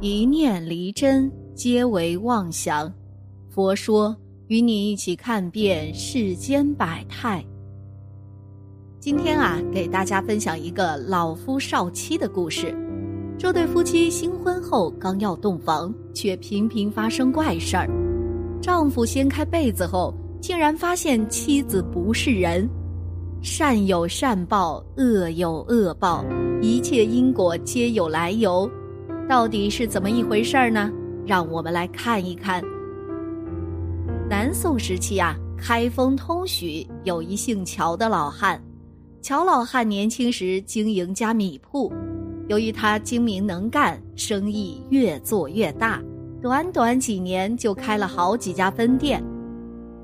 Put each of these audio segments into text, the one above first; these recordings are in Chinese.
一念离真，皆为妄想。佛说，与你一起看遍世间百态。今天啊，给大家分享一个老夫少妻的故事。这对夫妻新婚后刚要洞房，却频频发生怪事儿。丈夫掀开被子后，竟然发现妻子不是人。善有善报，恶有恶报，一切因果皆有来由。到底是怎么一回事儿呢？让我们来看一看。南宋时期啊，开封通许有一姓乔的老汉。乔老汉年轻时经营家米铺，由于他精明能干，生意越做越大，短短几年就开了好几家分店。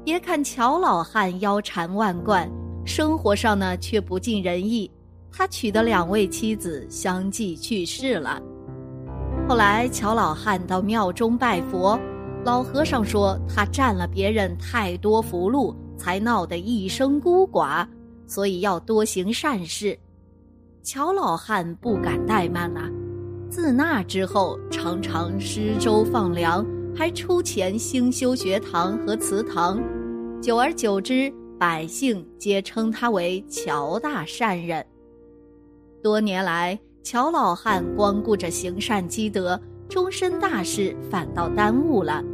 别看乔老汉腰缠万贯，生活上呢却不尽人意。他娶的两位妻子相继去世了。后来，乔老汉到庙中拜佛，老和尚说他占了别人太多福禄，才闹得一生孤寡，所以要多行善事。乔老汉不敢怠慢呐，自那之后常常施粥放粮，还出钱兴修学堂和祠堂，久而久之，百姓皆称他为乔大善人。多年来。乔老汉光顾着行善积德，终身大事反倒耽误了。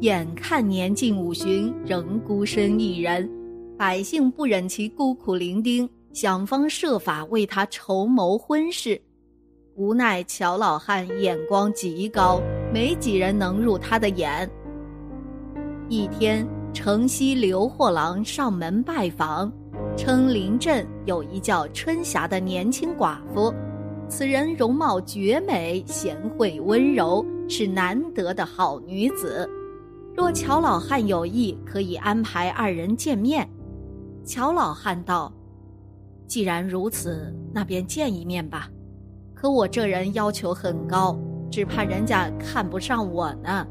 眼看年近五旬，仍孤身一人，百姓不忍其孤苦伶仃，想方设法为他筹谋婚事。无奈乔老汉眼光极高，没几人能入他的眼。一天，城西刘货郎上门拜访，称邻镇有一叫春霞的年轻寡妇。此人容貌绝美，贤惠温柔，是难得的好女子。若乔老汉有意，可以安排二人见面。乔老汉道：“既然如此，那便见一面吧。可我这人要求很高，只怕人家看不上我呢。”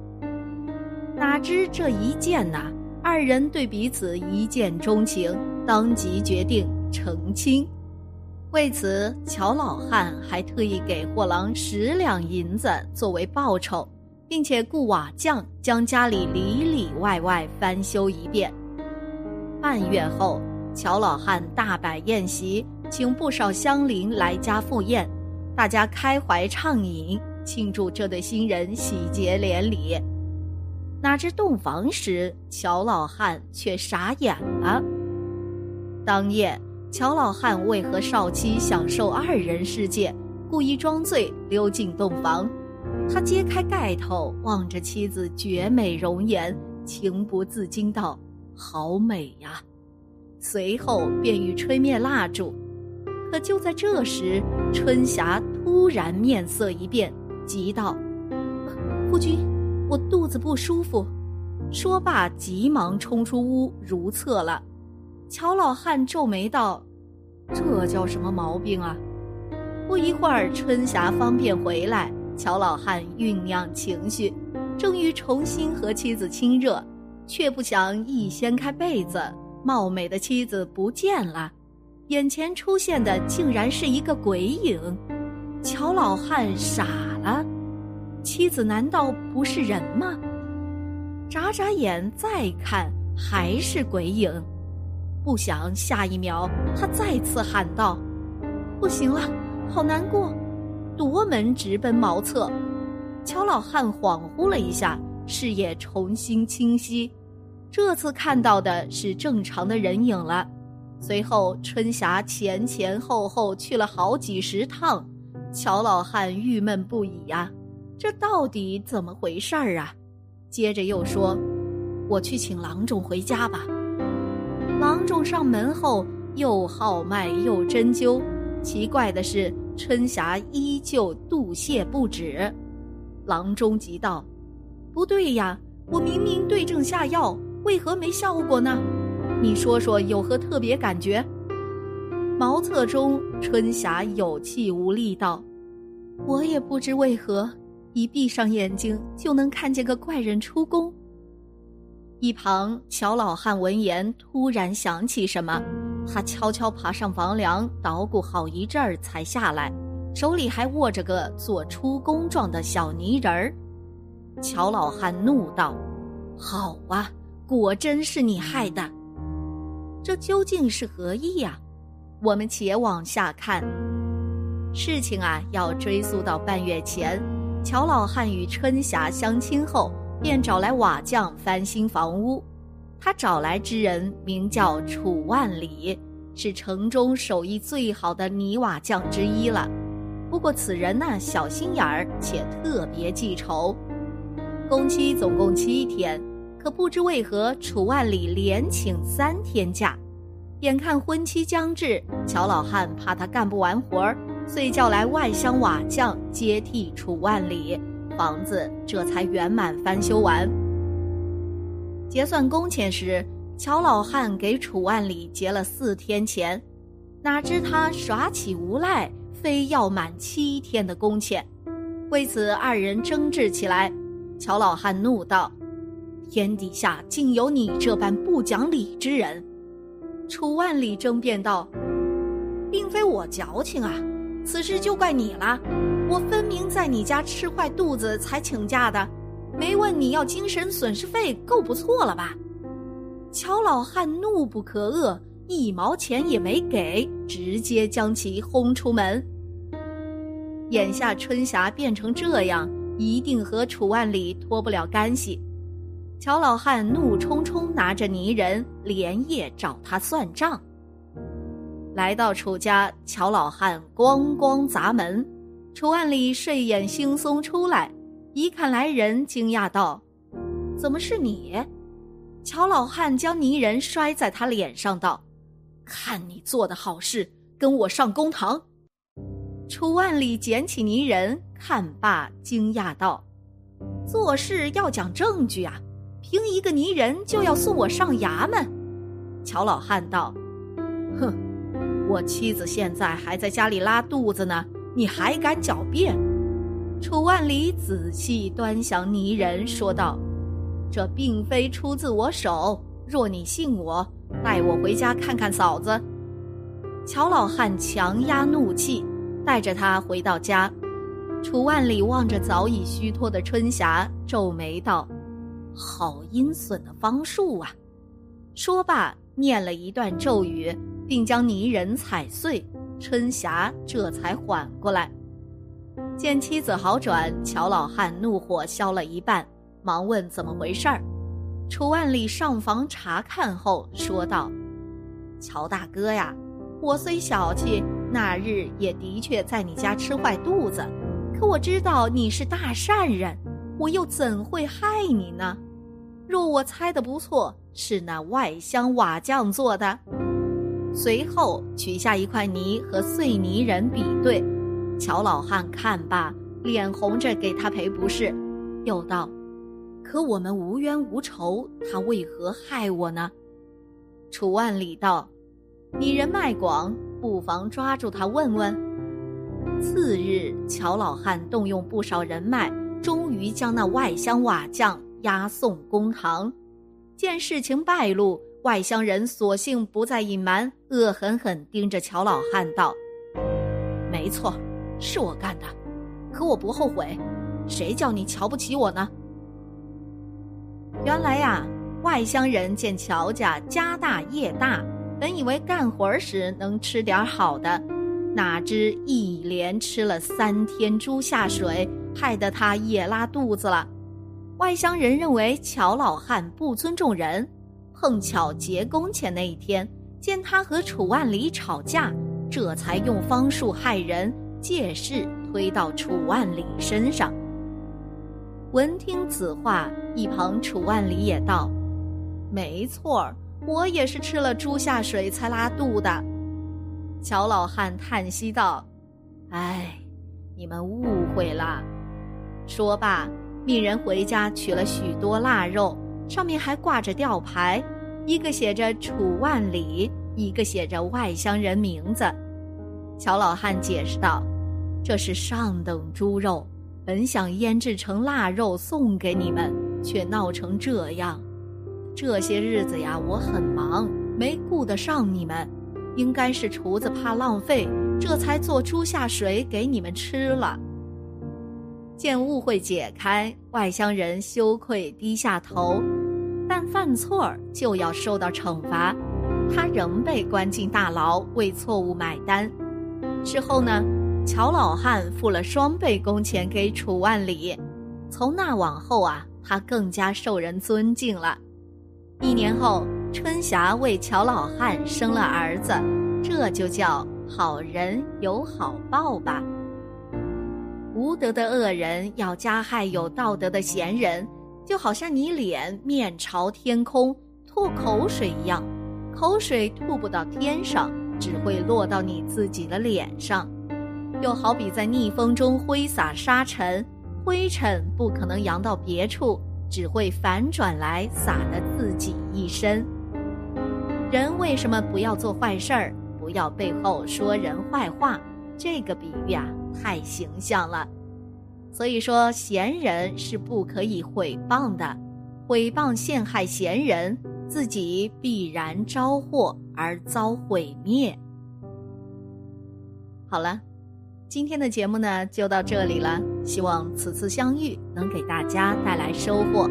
哪知这一见呐，二人对彼此一见钟情，当即决定成亲。为此，乔老汉还特意给货郎十两银子作为报酬，并且雇瓦匠将家里里里外外翻修一遍。半月后，乔老汉大摆宴席，请不少乡邻来家赴宴，大家开怀畅饮，庆祝这对新人喜结连理。哪知洞房时，乔老汉却傻眼了。当夜。乔老汉为和少妻享受二人世界，故意装醉溜进洞房。他揭开盖头，望着妻子绝美容颜，情不自禁道：“好美呀！”随后便欲吹灭蜡烛，可就在这时，春霞突然面色一变，急道：“夫君，我肚子不舒服。”说罢，急忙冲出屋如厕了。乔老汉皱眉道：“这叫什么毛病啊？”不一会儿，春霞方便回来。乔老汉酝酿情绪，正欲重新和妻子亲热，却不想一掀开被子，貌美的妻子不见了，眼前出现的竟然是一个鬼影。乔老汉傻了，妻子难道不是人吗？眨眨眼再看，还是鬼影。不想下一秒，他再次喊道：“不行了，好难过！”夺门直奔茅厕。乔老汉恍惚了一下，视野重新清晰，这次看到的是正常的人影了。随后，春霞前前后后去了好几十趟，乔老汉郁闷不已呀，这到底怎么回事儿啊？接着又说：“我去请郎中回家吧。”郎中上门后，又号脉又针灸。奇怪的是，春霞依旧肚泻不止。郎中急道：“不对呀，我明明对症下药，为何没效果呢？你说说，有何特别感觉？”茅厕中，春霞有气无力道：“我也不知为何，一闭上眼睛就能看见个怪人出宫。”一旁，乔老汉闻言突然想起什么，他悄悄爬上房梁，捣鼓好一阵儿才下来，手里还握着个做出工状的小泥人儿。乔老汉怒道：“好啊，果真是你害的！这究竟是何意呀？”我们且往下看。事情啊，要追溯到半月前，乔老汉与春霞相亲后，便找来瓦匠翻新房屋。他找来之人名叫楚万里，是城中手艺最好的泥瓦匠之一了。不过此人呢，小心眼儿且特别记仇。工期总共七天，可不知为何楚万里连请三天假。眼看婚期将至，乔老汉怕他干不完活儿，遂叫来外乡瓦匠接替楚万里，房子这才圆满翻修完。结算工钱时，乔老汉给楚万里结了四天钱，哪知他耍起无赖，非要满七天的工钱。为此，二人争执起来。乔老汉怒道：“天底下竟有你这般不讲理之人！”楚万里争辩道：“并非我矫情啊，此事就怪你了。我分明在你家吃坏肚子才请假的，没问你要精神损失费，够不错了吧？”乔老汉怒不可遏，一毛钱也没给，直接将其轰出门。眼下春霞变成这样，一定和楚万里脱不了干系。乔老汉怒冲冲拿着泥人，连夜找他算账。来到楚家，乔老汉咣咣砸门，楚万里睡眼惺忪出来，一看来人，惊讶道：“怎么是你？”乔老汉将泥人摔在他脸上，道：“看你做的好事，跟我上公堂。”楚万里捡起泥人，看罢，惊讶道：“做事要讲证据啊！”凭一个泥人就要送我上衙门？乔老汉道：“哼，我妻子现在还在家里拉肚子呢，你还敢狡辩？”楚万里仔细端详泥人，说道：“这并非出自我手，若你信我，带我回家看看嫂子。”乔老汉强压怒气，带着他回到家。楚万里望着早已虚脱的春霞，皱眉道。好阴损的方术啊！说罢，念了一段咒语，并将泥人踩碎。春霞这才缓过来，见妻子好转，乔老汉怒火消了一半，忙问怎么回事儿。楚万里上房查看后说道：“乔大哥呀，我虽小气，那日也的确在你家吃坏肚子，可我知道你是大善人，我又怎会害你呢？”若我猜的不错，是那外乡瓦匠做的。随后取下一块泥和碎泥人比对，乔老汉看罢，脸红着给他赔不是，又道：“可我们无冤无仇，他为何害我呢？”楚万里道：“你人脉广，不妨抓住他问问。”次日，乔老汉动用不少人脉，终于将那外乡瓦匠。押送公堂，见事情败露，外乡人索性不再隐瞒，恶狠狠盯着乔老汉道：“没错，是我干的，可我不后悔。谁叫你瞧不起我呢？”原来呀，外乡人见乔家家大业大，本以为干活时能吃点好的，哪知一连吃了三天猪下水，害得他也拉肚子了。外乡人认为乔老汉不尊重人，碰巧结工钱那一天，见他和楚万里吵架，这才用方术害人，借势推到楚万里身上。闻听此话，一旁楚万里也道：“没错我也是吃了猪下水才拉肚的。”乔老汉叹息道：“哎，你们误会了。”说罢。命人回家取了许多腊肉，上面还挂着吊牌，一个写着楚万里，一个写着外乡人名字。乔老汉解释道：“这是上等猪肉，本想腌制成腊肉送给你们，却闹成这样。这些日子呀，我很忙，没顾得上你们。应该是厨子怕浪费，这才做猪下水给你们吃了。见误会解开，外乡人羞愧低下头，但犯错就要受到惩罚，他仍被关进大牢，为错误买单。之后呢，乔老汉付了双倍工钱给楚万里，从那往后啊，他更加受人尊敬了。一年后，春霞为乔老汉生了儿子，这就叫好人有好报吧。无德的恶人要加害有道德的贤人，就好像你脸面朝天空吐口水一样，口水吐不到天上，只会落到你自己的脸上；又好比在逆风中挥洒沙尘，灰尘不可能扬到别处，只会反转来洒得自己一身。人为什么不要做坏事儿，不要背后说人坏话？这个比喻啊，太形象了。所以说，贤人是不可以毁谤的，毁谤陷害贤人，自己必然招祸而遭毁灭。好了，今天的节目呢就到这里了，希望此次相遇能给大家带来收获。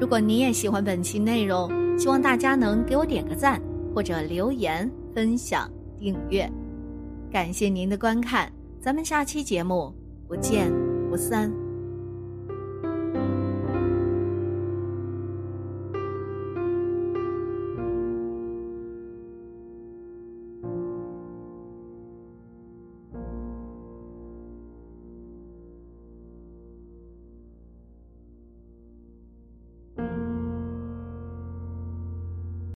如果你也喜欢本期内容，希望大家能给我点个赞，或者留言、分享、订阅。感谢您的观看，咱们下期节目不见不散。